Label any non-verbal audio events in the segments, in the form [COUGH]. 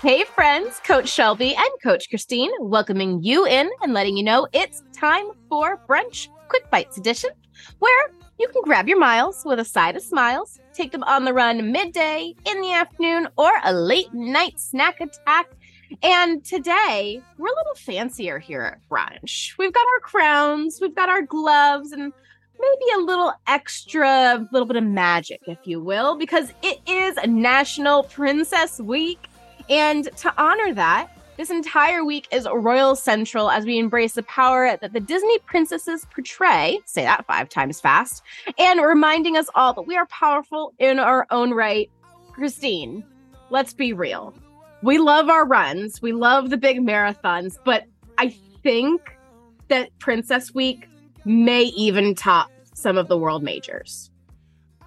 Hey, friends, Coach Shelby and Coach Christine welcoming you in and letting you know it's time for Brunch Quick Bites Edition, where you can grab your miles with a side of smiles, take them on the run midday, in the afternoon, or a late night snack attack. And today, we're a little fancier here at Brunch. We've got our crowns, we've got our gloves, and maybe a little extra, little bit of magic, if you will, because it is National Princess Week. And to honor that, this entire week is Royal Central as we embrace the power that the Disney princesses portray, say that five times fast, and reminding us all that we are powerful in our own right. Christine, let's be real. We love our runs, we love the big marathons, but I think that Princess Week may even top some of the world majors.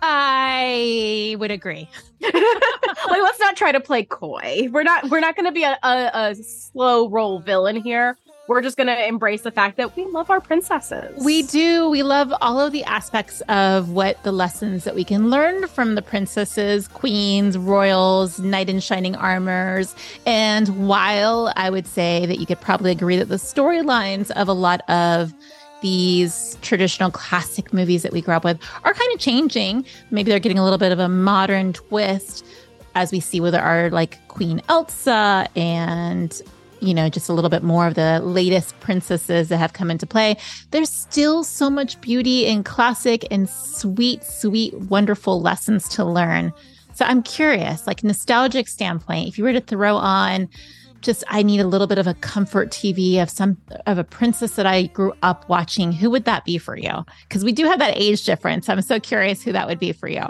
I would agree. [LAUGHS] like, let's not try to play coy. We're not. We're not going to be a, a, a slow roll villain here. We're just going to embrace the fact that we love our princesses. We do. We love all of the aspects of what the lessons that we can learn from the princesses, queens, royals, knight in shining armors. And while I would say that you could probably agree that the storylines of a lot of these traditional classic movies that we grew up with are kind of changing. Maybe they're getting a little bit of a modern twist as we see with our like Queen Elsa and you know, just a little bit more of the latest princesses that have come into play. There's still so much beauty in classic and sweet, sweet, wonderful lessons to learn. So I'm curious, like nostalgic standpoint, if you were to throw on just I need a little bit of a comfort TV of some of a princess that I grew up watching, who would that be for you? Because we do have that age difference. I'm so curious who that would be for you.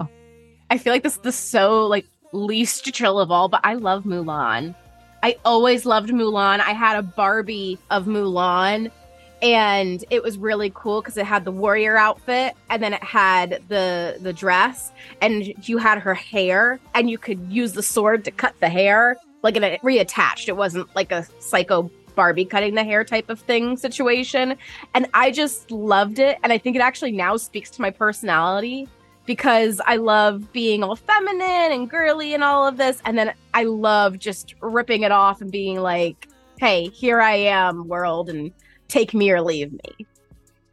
I feel like this is so like least chill of all, but I love Mulan. I always loved Mulan. I had a Barbie of Mulan and it was really cool because it had the warrior outfit and then it had the the dress and you had her hair and you could use the sword to cut the hair like it reattached. It wasn't like a psycho Barbie cutting the hair type of thing situation. And I just loved it. And I think it actually now speaks to my personality because I love being all feminine and girly and all of this. And then I love just ripping it off and being like, hey, here I am, world, and take me or leave me.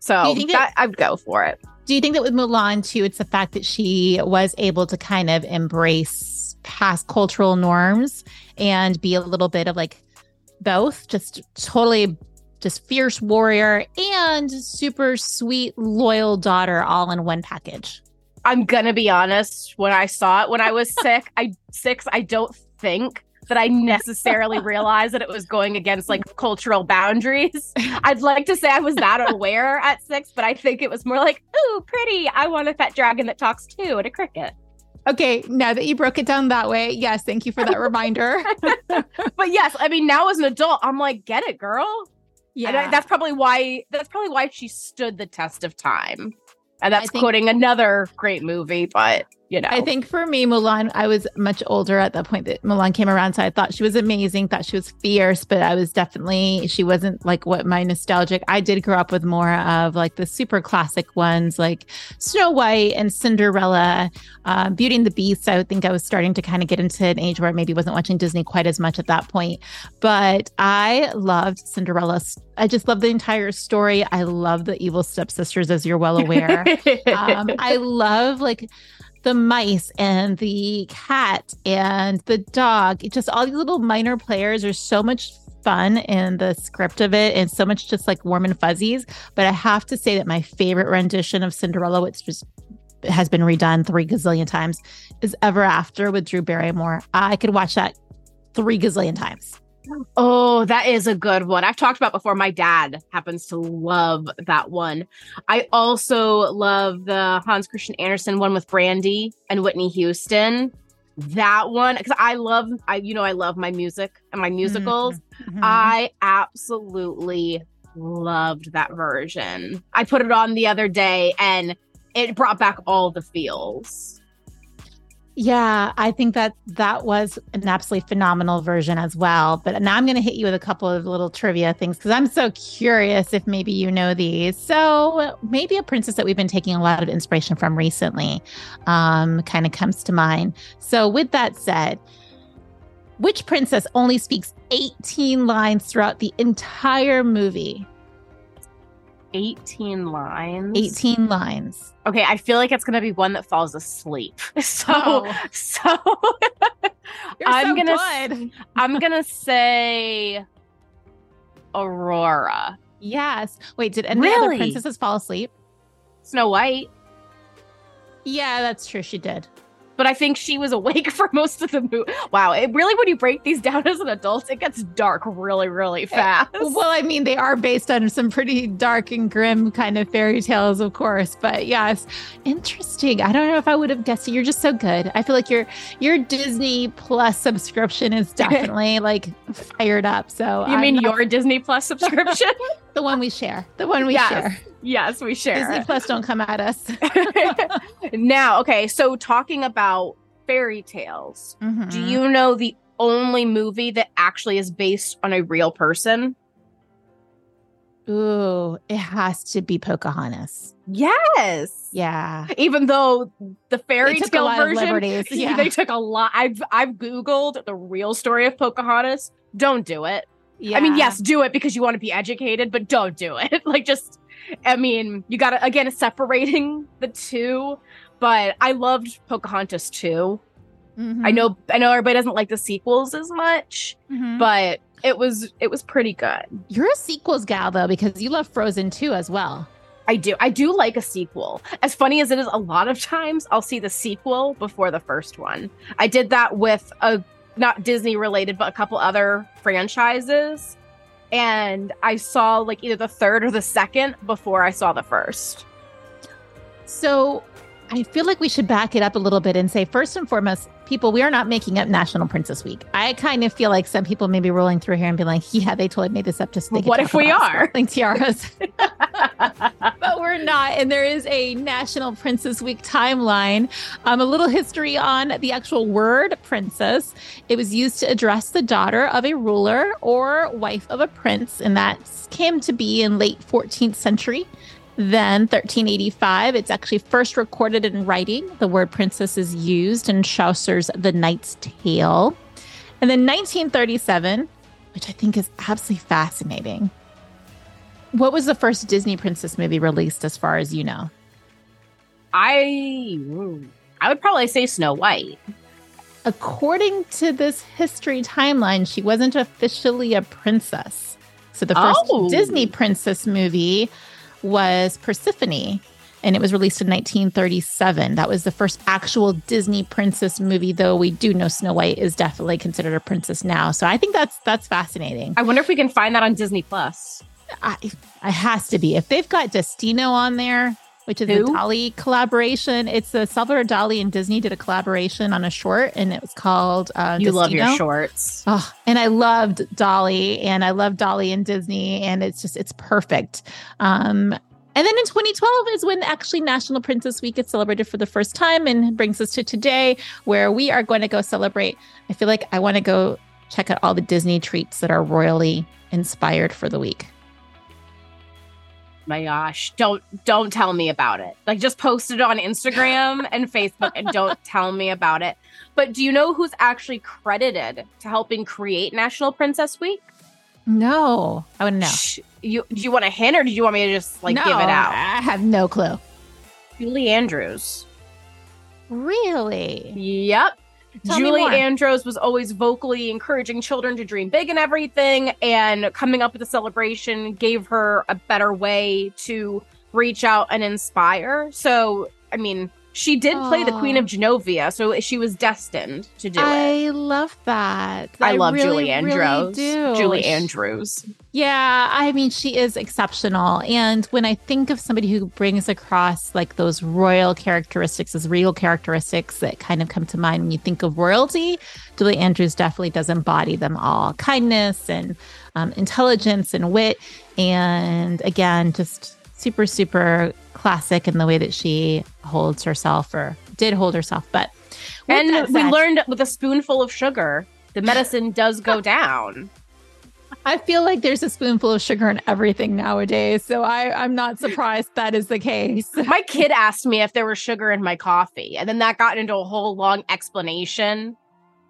So that, that, I'd go for it. Do you think that with Mulan too, it's the fact that she was able to kind of embrace past cultural norms and be a little bit of like both, just totally just fierce warrior and super sweet, loyal daughter all in one package. I'm gonna be honest, when I saw it when I was [LAUGHS] sick, I six, I don't think that I necessarily [LAUGHS] realized that it was going against like cultural boundaries. [LAUGHS] I'd like to say I was that aware at six, but I think it was more like, ooh, pretty. I want a pet dragon that talks too and a cricket. Okay, now that you broke it down that way, yes, thank you for that reminder. [LAUGHS] but yes, I mean, now as an adult, I'm like, get it, girl. Yeah, I, that's probably why. That's probably why she stood the test of time. And that's think, quoting another great movie, but you know. I think for me, Mulan, I was much older at the point that Mulan came around. So I thought she was amazing, thought she was fierce, but I was definitely, she wasn't like what my nostalgic. I did grow up with more of like the super classic ones like Snow White and Cinderella, uh, Beauty and the Beast. I think I was starting to kind of get into an age where I maybe wasn't watching Disney quite as much at that point. But I loved Cinderella. I just love the entire story. I love the evil stepsisters, as you're well aware. [LAUGHS] um, I love like, the mice and the cat and the dog. just all these little minor players are so much fun in the script of it and so much just like warm and fuzzies. But I have to say that my favorite rendition of Cinderella, which just has been redone three gazillion times, is Ever After with Drew Barrymore. I could watch that three gazillion times. Oh, that is a good one. I've talked about before. My dad happens to love that one. I also love the Hans Christian Andersen one with Brandy and Whitney Houston. That one, because I love, I you know, I love my music and my musicals. Mm-hmm. I absolutely loved that version. I put it on the other day, and it brought back all the feels. Yeah, I think that that was an absolutely phenomenal version as well. But now I'm going to hit you with a couple of little trivia things because I'm so curious if maybe you know these. So, maybe a princess that we've been taking a lot of inspiration from recently um, kind of comes to mind. So, with that said, Which princess only speaks 18 lines throughout the entire movie? 18 lines. 18 lines. Okay, I feel like it's gonna be one that falls asleep. [LAUGHS] So Oh. so [LAUGHS] You're I'm so gonna good. [LAUGHS] I'm gonna say Aurora. Yes. Wait, did any other princesses fall asleep? Snow White. Yeah, that's true. She did. But I think she was awake [LAUGHS] for most of the movie. Wow, it really when you break these down as an adult, it gets dark really, really eh, fast. Well, I mean, they are based on some pretty dark and grim kind of fairy tales, of course. But yes, interesting. I don't know if I would have guessed it. You're just so good. I feel like your your Disney Plus subscription is [LAUGHS] definitely like fired up. So you I'm mean not- your Disney Plus subscription? [LAUGHS] the one we share, the one we Yes. share. yes, we share. Disney Plus don't come at us. [LAUGHS] [LAUGHS] now, okay, so talking about fairy tales, do Mhm. you know the only movie that actually is based on a real person? Ooh, it has to be Pocahontas. Yes. Yeah. Even though the fairy They took a tale version, liberties, [LAUGHS] yeah. they took a lot. I've I've googled the real story of Pocahontas. Don't do it. Yeah. I mean, yes, do it because you want to be educated, but don't do it. [LAUGHS] like, just, I mean, you got to again separating the two. But I loved Pocahontas too. Mhm. I know, I know, everybody doesn't like the sequels as much, Mhm. but it was it was pretty good. You're a sequels gal though, because you love Frozen 2 as well. I do. I do like a sequel. As funny as it is, a lot of times I'll see the sequel before the first one. I did that with a not Disney related, but a couple other franchises. And I saw like either the third or the second before I saw the first. So I feel like we should back it up a little bit and say, first and foremost, people, we are not making up National Princess Week. I kind of feel like some people may be rolling through here and be like, yeah, they totally made this up just could What if we are? Like tiaras. [LAUGHS] but we're not. And there is a National Princess Week timeline. Um, a little history on the actual word princess. It was used to address the daughter of a ruler or wife of a prince, and that came to be in late 14th century. Then 1385, it's actually first recorded in writing. The word princess is used in Chaucer's The Knight's Tale. And then 1937, which I think is absolutely fascinating. What was the first Disney princess movie released, as far as you know? I I would probably say Snow White. According to this history timeline, she wasn't officially a princess. So the first Oh. Disney princess movie was Persephone, and it was released in 1937. That was the first actual Disney princess movie, though we do know Snow White is definitely considered a princess now. So I think that's that's fascinating. I wonder if we can find that on Disney Plus. I, it has to be. If they've got Destino on there, which is a Who? Dali collaboration, it's a Salvador Dali and Disney did a collaboration on a short, and it was called uh, You love your shorts. Oh, and I loved Dali, and I love Dali and Disney, and it's just it's perfect. Um, and then in 2012 is when actually National Princess Week is celebrated for the first time, and brings us to today, where we are going to go celebrate. I feel like I want to go check out all the Disney treats that are royally inspired for the week. My gosh, don't don't tell me about it. Like just post it on Instagram [LAUGHS] and Facebook and don't tell me about it. But do you know who's actually credited to helping create National Princess Week? No, I wouldn't know. Shh. You do you want a hint or do you want me to just like no, give it out? I have no clue. Julie Andrews. Really? Yep. Tell Julie. Andrews was always vocally encouraging children to dream big and everything, and coming up with a celebration gave her a better way to reach out and inspire. So, I mean, she did play the Queen of Genovia, so she was destined to do it. I love that. I, love really, Julie really Andrews. do. Julie Andrews. Yeah, I mean, she is exceptional. And when I think of somebody who brings across like those royal characteristics, those regal characteristics that kind of come to mind when you think of royalty, Julie Andrews definitely does embody them all kindness and um, intelligence and wit. And again, just super, super classic in the way that she holds herself or did hold herself. But And we said- learned with a spoonful of sugar, the medicine does go [LAUGHS] down. I feel like there's a spoonful of sugar in everything nowadays. So I, I'm not surprised that is the case. [LAUGHS] My kid asked me if there was sugar in my coffee, and then that got into a whole long explanation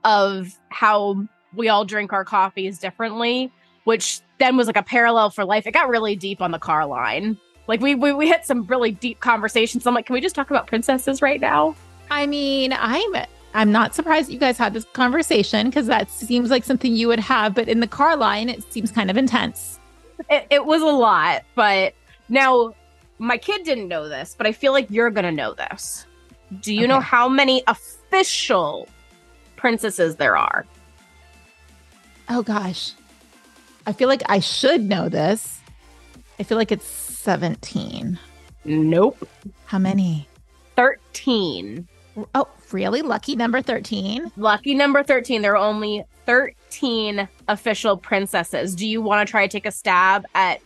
of how we all drink our coffees differently, which then was like a parallel for life. It got really deep on the car line. Like we we, we hit some really deep conversations. I'm like, can we just talk about princesses right now? I mean, I'm I'm not surprised you guys had this conversation because that seems like something you would have, but in the car line, it seems kind of intense. It, it was a lot, but now my kid didn't know this, but I feel like you're gonna know this. Do you Okay. know how many official princesses there are? Oh gosh. I feel like I should know this. I feel like it's 17. Nope. How many? 13. Oh, really? Lucky number 13. Lucky number 13. There are only 13 official princesses. Do you want to try to take a stab at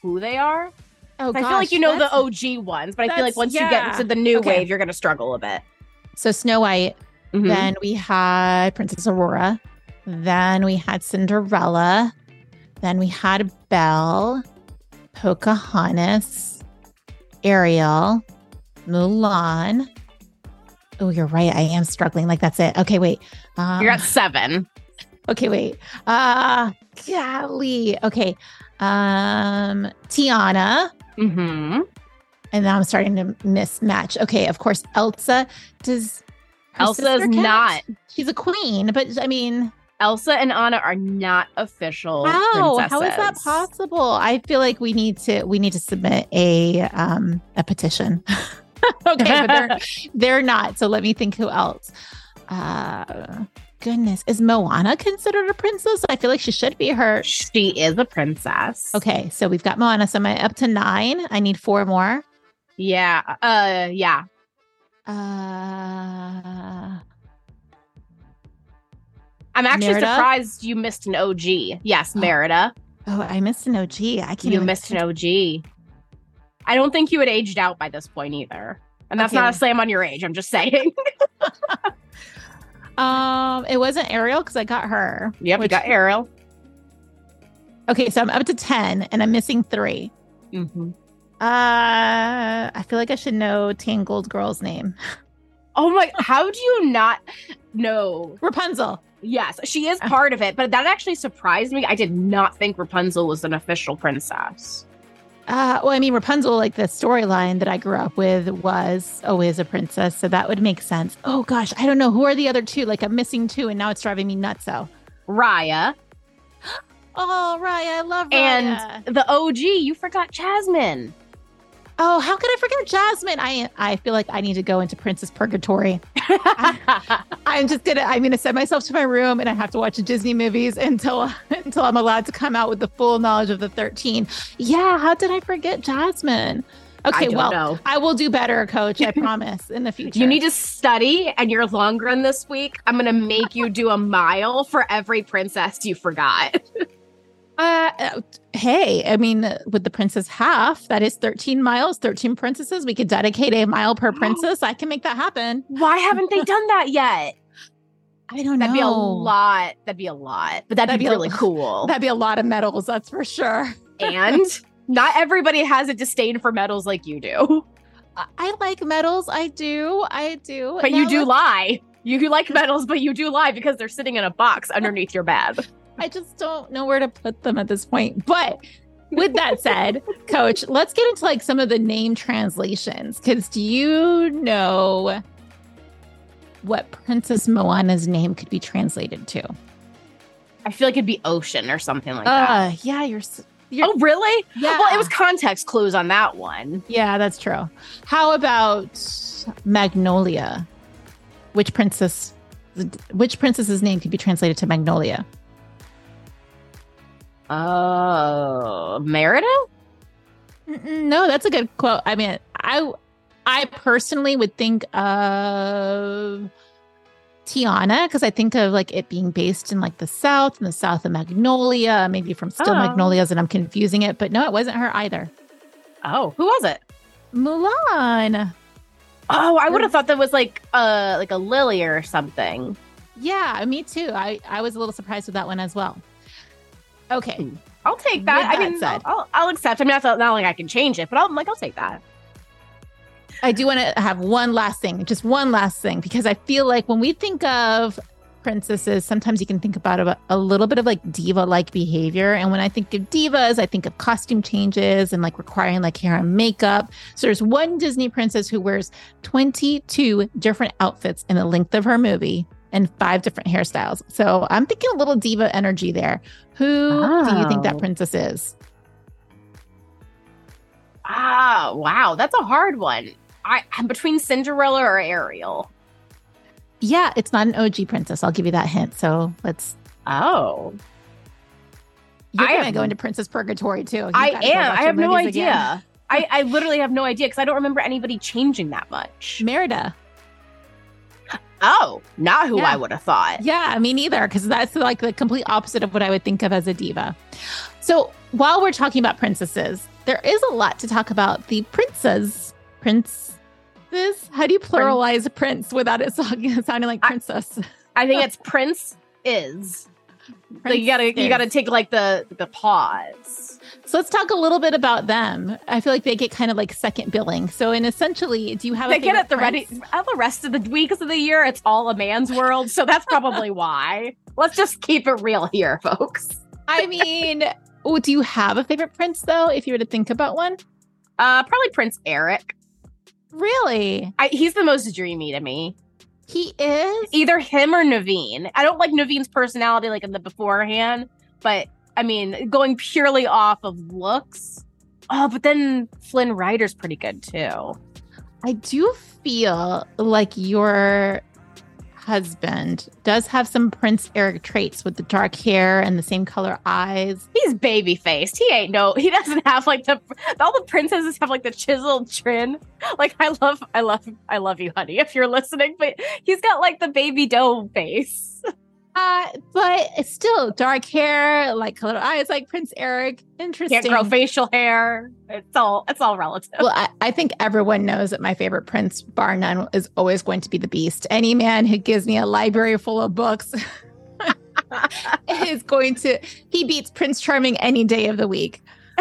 who they are? Oh, I feel like you know the OG ones, but I feel like once you get yeah. into the new Okay. wave, you're going to struggle a bit. So Snow White. Mhm. Then we had Princess Aurora. Then we had Cinderella. Then we had Belle, Pocahontas, Ariel, Mulan. Oh, you're right. I am struggling. Like that's it. Okay, wait. Um, You're at seven. okay, wait. Uh golly. Okay. Um Tiana. Mm-hmm. And now I'm starting to mismatch. Okay, of course, Elsa. Does her Elsa's not. She's a queen, but I mean, Elsa and Anna are not official how? How is that possible? I feel like we need to we need to submit a um a petition. [LAUGHS] okay, but they're [LAUGHS] they're not. So let me think who else. Uh goodness. Is Moana considered a princess? I feel like she should be her. She is a princess. Okay, so we've got Moana. So am I up to nine? I need four more. Yeah. Uh yeah. Uh I'm actually Merida? surprised you missed an OG. Yes, Oh, Merida. oh, I missed an OG. I can't You missed an OG. I don't think you had aged out by this point either. And that's Okay. not a slam on your age. I'm just saying. [LAUGHS] Um, it wasn't Ariel because I got her. yep, we which- got Ariel. Okay, so I'm up to ten, and I'm missing three. Mm-hmm. Uh, I feel like I should know Tangled girl's name. [LAUGHS] Oh my! How do you not know? Rapunzel. Yes, she is part of it, but that actually surprised me. I did not think Rapunzel was an official princess. Uh, well, I mean, Rapunzel, like the storyline that I grew up with, was always a princess, so that would make sense. Oh gosh, I don't know who are the other two. Like I'm missing two, and now it's driving me nuts. So, Raya [GASPS] oh Raya, I love Raya. and the OG. You forgot Jasmine. Oh, how could I forget Jasmine? I I feel like I need to go into Princess Purgatory. [LAUGHS] I'm just gonna I'm gonna send myself to my room and I have to watch Disney movies until [LAUGHS] until I'm allowed to come out with the full knowledge of the 13. Yeah, how did I forget Jasmine? Okay, don't well, know. I will do better, coach. I [LAUGHS] promise in the future. You need to study, and your long run this week. I'm gonna make you do a mile for every princess you forgot. Uh, hey, I mean, with the princess half, that is 13 miles, 13 princesses. We could dedicate a mile per princess. I can make that happen. Why haven't they done that yet? [LAUGHS] I don't know. That'd be a lot. That'd be a lot, but that'd, That'd be, be a- really [LAUGHS] cool. That'd be a lot of medals, that's for sure. and [LAUGHS] not everybody has a disdain for medals like you do, I- I like medals. I do. I do. but you do lie. You like medals, but you do lie because they're sitting in a box underneath your bed. I just don't know where to put them at this point. But with that said, [LAUGHS] coach, let's get into like some of the name translations. Cause do you know what Princess Moana's name could be translated to? I feel like it'd be ocean or something like that. Uh yeah, you're, you're Oh, really? yeah. Well, it was context clues on that one. Yeah, that's true. How about Magnolia? Which princess which princess's name could be translated to Magnolia? Oh, Merida? No, that's a good quote. I mean, I I personally would think of Tiana because I think of like it being based in like the south and the south of Magnolia, maybe from Steel Oh. Magnolias, and I'm confusing it. But no, it wasn't her either. Oh, who was it? Mulan. Oh, I would have thought that was like uh like a lily or something. Yeah, me too. I I was a little surprised with that one as well. Okay. Hmm. I'll take that. With I mean, I'll, I'll accept. I mean, that's not, not like I can change it, but I'm like, I'll take that. I do want to have one last thing, just one last thing, because I feel like when we think of princesses, sometimes you can think about a, a little bit of like diva like behavior. And when I think of divas, I think of costume changes and like requiring like hair and makeup. So there's one Disney princess who wears 22 different outfits in the length of her movie and five different hairstyles. So I'm thinking a little diva energy there. Who do you think that Oh. princess is? Ah, wow, that's a hard one. I I'm between Cinderella or Ariel. Yeah, it's not an OG princess. I'll give you that hint. So let's. Oh, You're I gonna have- go into Princess Purgatory too. You I am. I have no idea. I, I literally have no idea because I don't remember anybody changing that much. Merida. Oh, not who Yeah. I would have thought. Yeah, me neither, because that's like the complete opposite of what I would think of as a diva. So while we're talking about princesses, there is a lot to talk about the princes. Prince. This how do you pluralize prince without it [LAUGHS] sounding like princess? I think it's [LAUGHS] Prince is. So you gotta you gotta take like the the pause. So let's talk a little bit about them. I feel like they get kind of like second billing. So in essentially, do you have They a get it the ready all the rest of the weeks of the year. It's all a man's world, so that's probably why. Let's just keep it real here, folks. I mean, oh, do you have a favorite prince though? If you were to think about one, Uh, probably Prince Eric. really, I, he's the most dreamy to me. he is. Either him or Naveen. I don't like Naveen's personality like in the beforehand, but I mean, going purely off of looks. Oh, but then Flynn Rider's pretty good too. I do feel like your husband does have some Prince Eric traits with the dark hair and the same color eyes. He's baby faced. He ain't no. He doesn't have like the all the princesses have like the chiseled chin. Like I love, I love, I love you, honey. If you're listening, but he's got like the baby doe face. [LAUGHS] Uh, but still dark hair, like color eyes, like Prince Eric. Interesting. Can't grow facial hair. It's all, it's all relative. Well, I, I think everyone knows that my favorite prince, bar none, is always going to be the Beast. Any man who gives me a library full of books [LAUGHS] is going to, he beats Prince Charming any day of the week. [LAUGHS]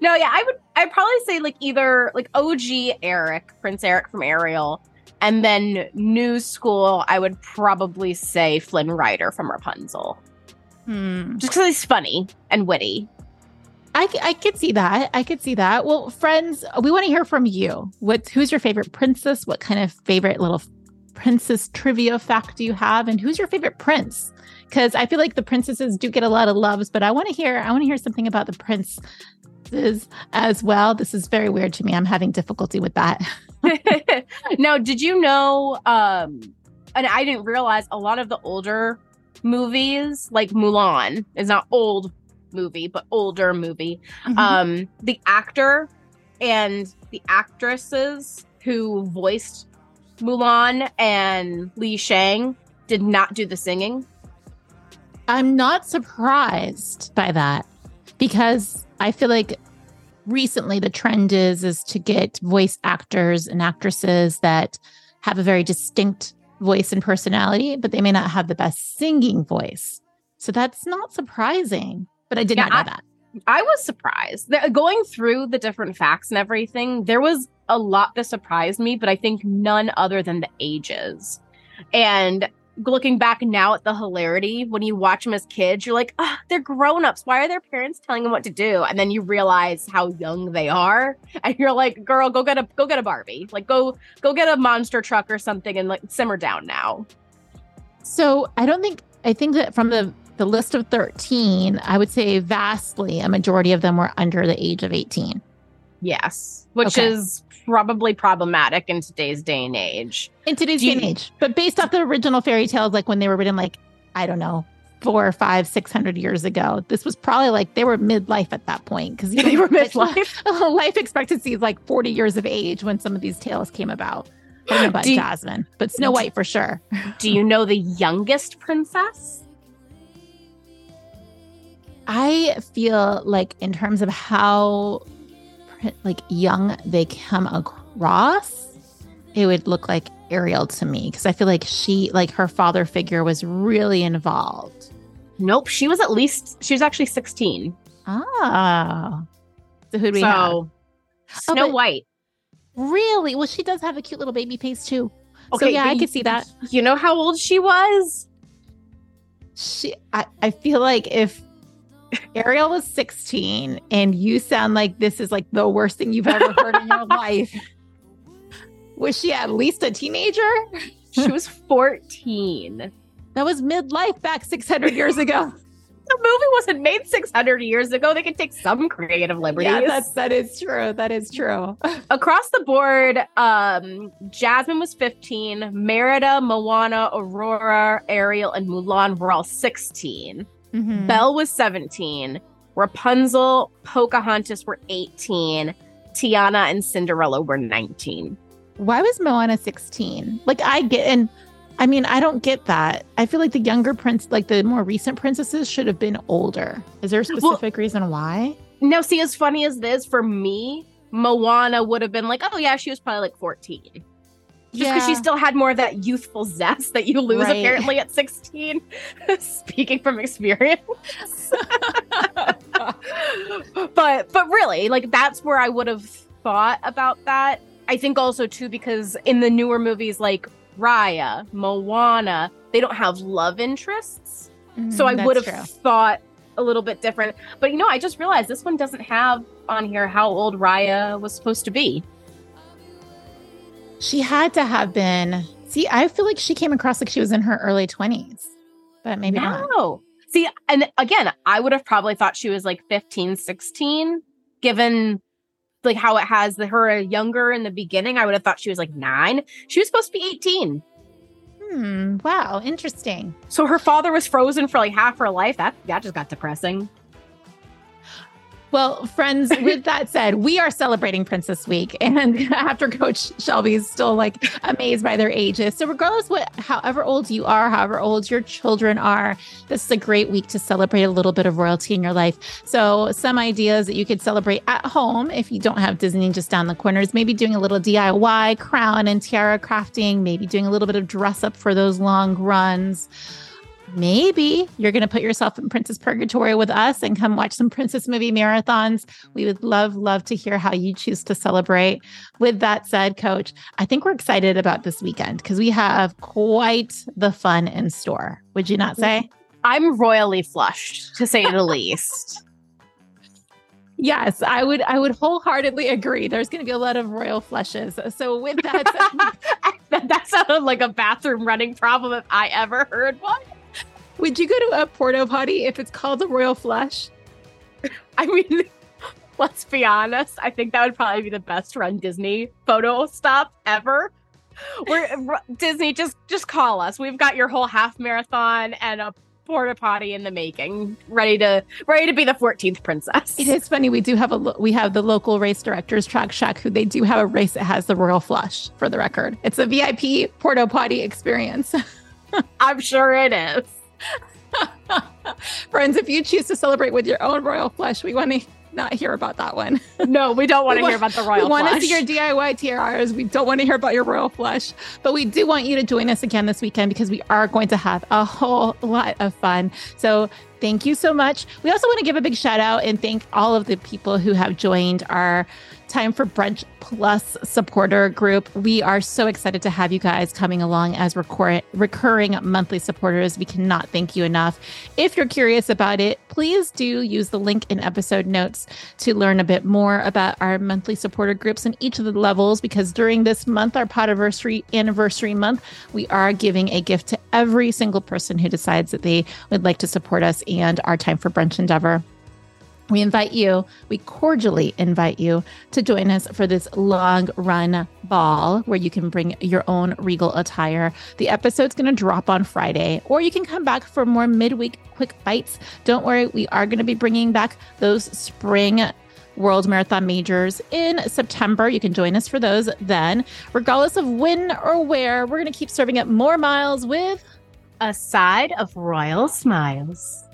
no, yeah, I would, I'd probably say like either like OG Eric, Prince Eric from Ariel, and then new school. I would probably say Flynn Rider from Rapunzel, Hmm. just because he's funny and witty. I, I could see that. I could see that. Well, friends, we want to hear from you. What who's your favorite princess? What kind of favorite little princess trivia fact do you have? And who's your favorite prince? Because I feel like the princesses do get a lot of loves, but I want to hear I want to hear something about the princes as well. This is very weird to me. I'm having difficulty with that. [LAUGHS] now, did you know? Um, and I didn't realize a lot of the older movies, like Mulan, is not old movie, but older movie. Um, the actor and the actresses who voiced Mulan and Li Shang did not do the singing. I'm not surprised by that because I feel like recently the trend is is to get voice actors and actresses that have a very distinct voice and personality, but they may not have the best singing voice. So that's not surprising. But I did Yeah, not know I- that. I was surprised. Going through the different facts and everything, there was a lot that surprised me, but I think none other than the ages. And looking back now at the hilarity, when you watch them as kids, you're like, ah, they're grown ups. Why are their parents telling them what to do? And then you realize how young they are, [LAUGHS] and you're like, girl, go get a go get a Barbie, like go go get a monster truck or something, and like simmer down now. So I don't think I think that from the the list of 13, I would say vastly a majority of them were under the age of 18. Yes, which Okay. is probably problematic in today's day and age. in today's Do day and age. But based off the original fairy tales, like when they were written, like I don't know, four, five, six hundred years ago, this was probably like they were midlife at that point because [LAUGHS] they were midlife. [LAUGHS] life expectancy is like forty years of age when some of these tales came about. I don't know about [GASPS] Do you- Jasmine, but Snow White for sure. Do you know the youngest princess? I feel like in terms of how like young they come across, it would look like Ariel to me because I feel like she like her father figure was really involved. Nope, she was at least she was actually 16. Oh. So who do we have? Snow oh, but- White. Really? Well, she does have a cute little baby face too. Okay, so yeah, I could see that. You know how old she was? She I, I feel like if Ariel was 16 and you sound like this is like the worst thing you've ever heard in your [LAUGHS] life. Was she at least a teenager? She was 14. That was midlife back 600 years ago. [LAUGHS] the movie wasn't made 600 years ago. They can take some creative liberties. Yeah, that's, that is true. That is true. [LAUGHS] Across the board, um, Jasmine was 15. Merida, Moana, Aurora, Ariel, and Mulan were all 16. Mm-hmm. Belle was 17. Rapunzel, Pocahontas were 18. Tiana and Cinderella were 19. Why was Moana 16? Like, I get, and I mean, I don't get that. I feel like the younger prince, like the more recent princesses, should have been older. Is there a specific well, reason why? No, see, as funny as this, for me, Moana would have been like, oh, yeah, she was probably like 14. Just because yeah. she still had more of that youthful zest that you lose right. apparently at 16. [LAUGHS] Speaking from experience. [LAUGHS] but but really, like that's where I would have thought about that. I think also too because in the newer movies like Raya, Moana, they don't have love interests. Mm, so I would have true. thought a little bit different. But you know, I just realized this one doesn't have on here how old Raya was supposed to be. She had to have been. See, I feel like she came across like she was in her early 20s, but maybe no. not. See, and again, I would have probably thought she was like 15, 16, given like how it has the, her younger in the beginning. I would have thought she was like nine. She was supposed to be 18. Hmm. Wow. Interesting. So her father was frozen for like half her life. That that just got depressing. Well, friends, with that said, we are celebrating Princess Week. And [LAUGHS] after Coach Shelby's still like amazed by their ages. So, regardless what however old you are, however old your children are, this is a great week to celebrate a little bit of royalty in your life. So, some ideas that you could celebrate at home if you don't have Disney just down the corners, maybe doing a little DIY crown and tiara crafting, maybe doing a little bit of dress up for those long runs maybe you're going to put yourself in Princess Purgatory with us and come watch some Princess movie marathons. We would love, love to hear how you choose to celebrate. With that said, Coach, I think we're excited about this weekend because we have quite the fun in store. Would you not say? I'm royally flushed, to say the [LAUGHS] least. Yes, I would I would wholeheartedly agree. There's going to be a lot of royal flushes. So with that, [LAUGHS] that, that sounded like a bathroom running problem if I ever heard one. Would you go to a porta potty if it's called the royal flush? I mean, [LAUGHS] let's be honest. I think that would probably be the best run Disney photo stop ever. We're Disney. Just just call us. We've got your whole half marathon and a porta potty in the making, ready to ready to be the 14th princess. It is funny. We do have a we have the local race directors Track Shack who they do have a race that has the royal flush. For the record, it's a VIP porta potty experience. [LAUGHS] I'm sure it is. [LAUGHS] Friends, if you choose to celebrate with your own royal flush, we want to not hear about that one. No, we don't want to hear about the royal we want to see your DIY tiaras. We don't want to hear about your royal flush. But we do want you to join us again this weekend because we are going to have a whole lot of fun. So thank you so much. We also want to give a big shout out and thank all of the people who have joined our Time for Brunch Plus supporter group. We are so excited to have you guys coming along as recor- recurring monthly supporters. We cannot thank you enough. If you're curious about it, please do use the link in episode notes to learn a bit more about our monthly supporter groups and each of the levels because during this month, our Podiversary anniversary month, we are giving a gift to every single person who decides that they would like to support us and our Time for Brunch endeavor. We invite you, we cordially invite you to join us for this long run ball where you can bring your own regal attire. The episode's going to drop on Friday, or you can come back for more midweek quick bites. Don't worry, we are going to be bringing back those spring World Marathon Majors in September. You can join us for those then. Regardless of when or where, we're going to keep serving up more miles with a side of royal smiles.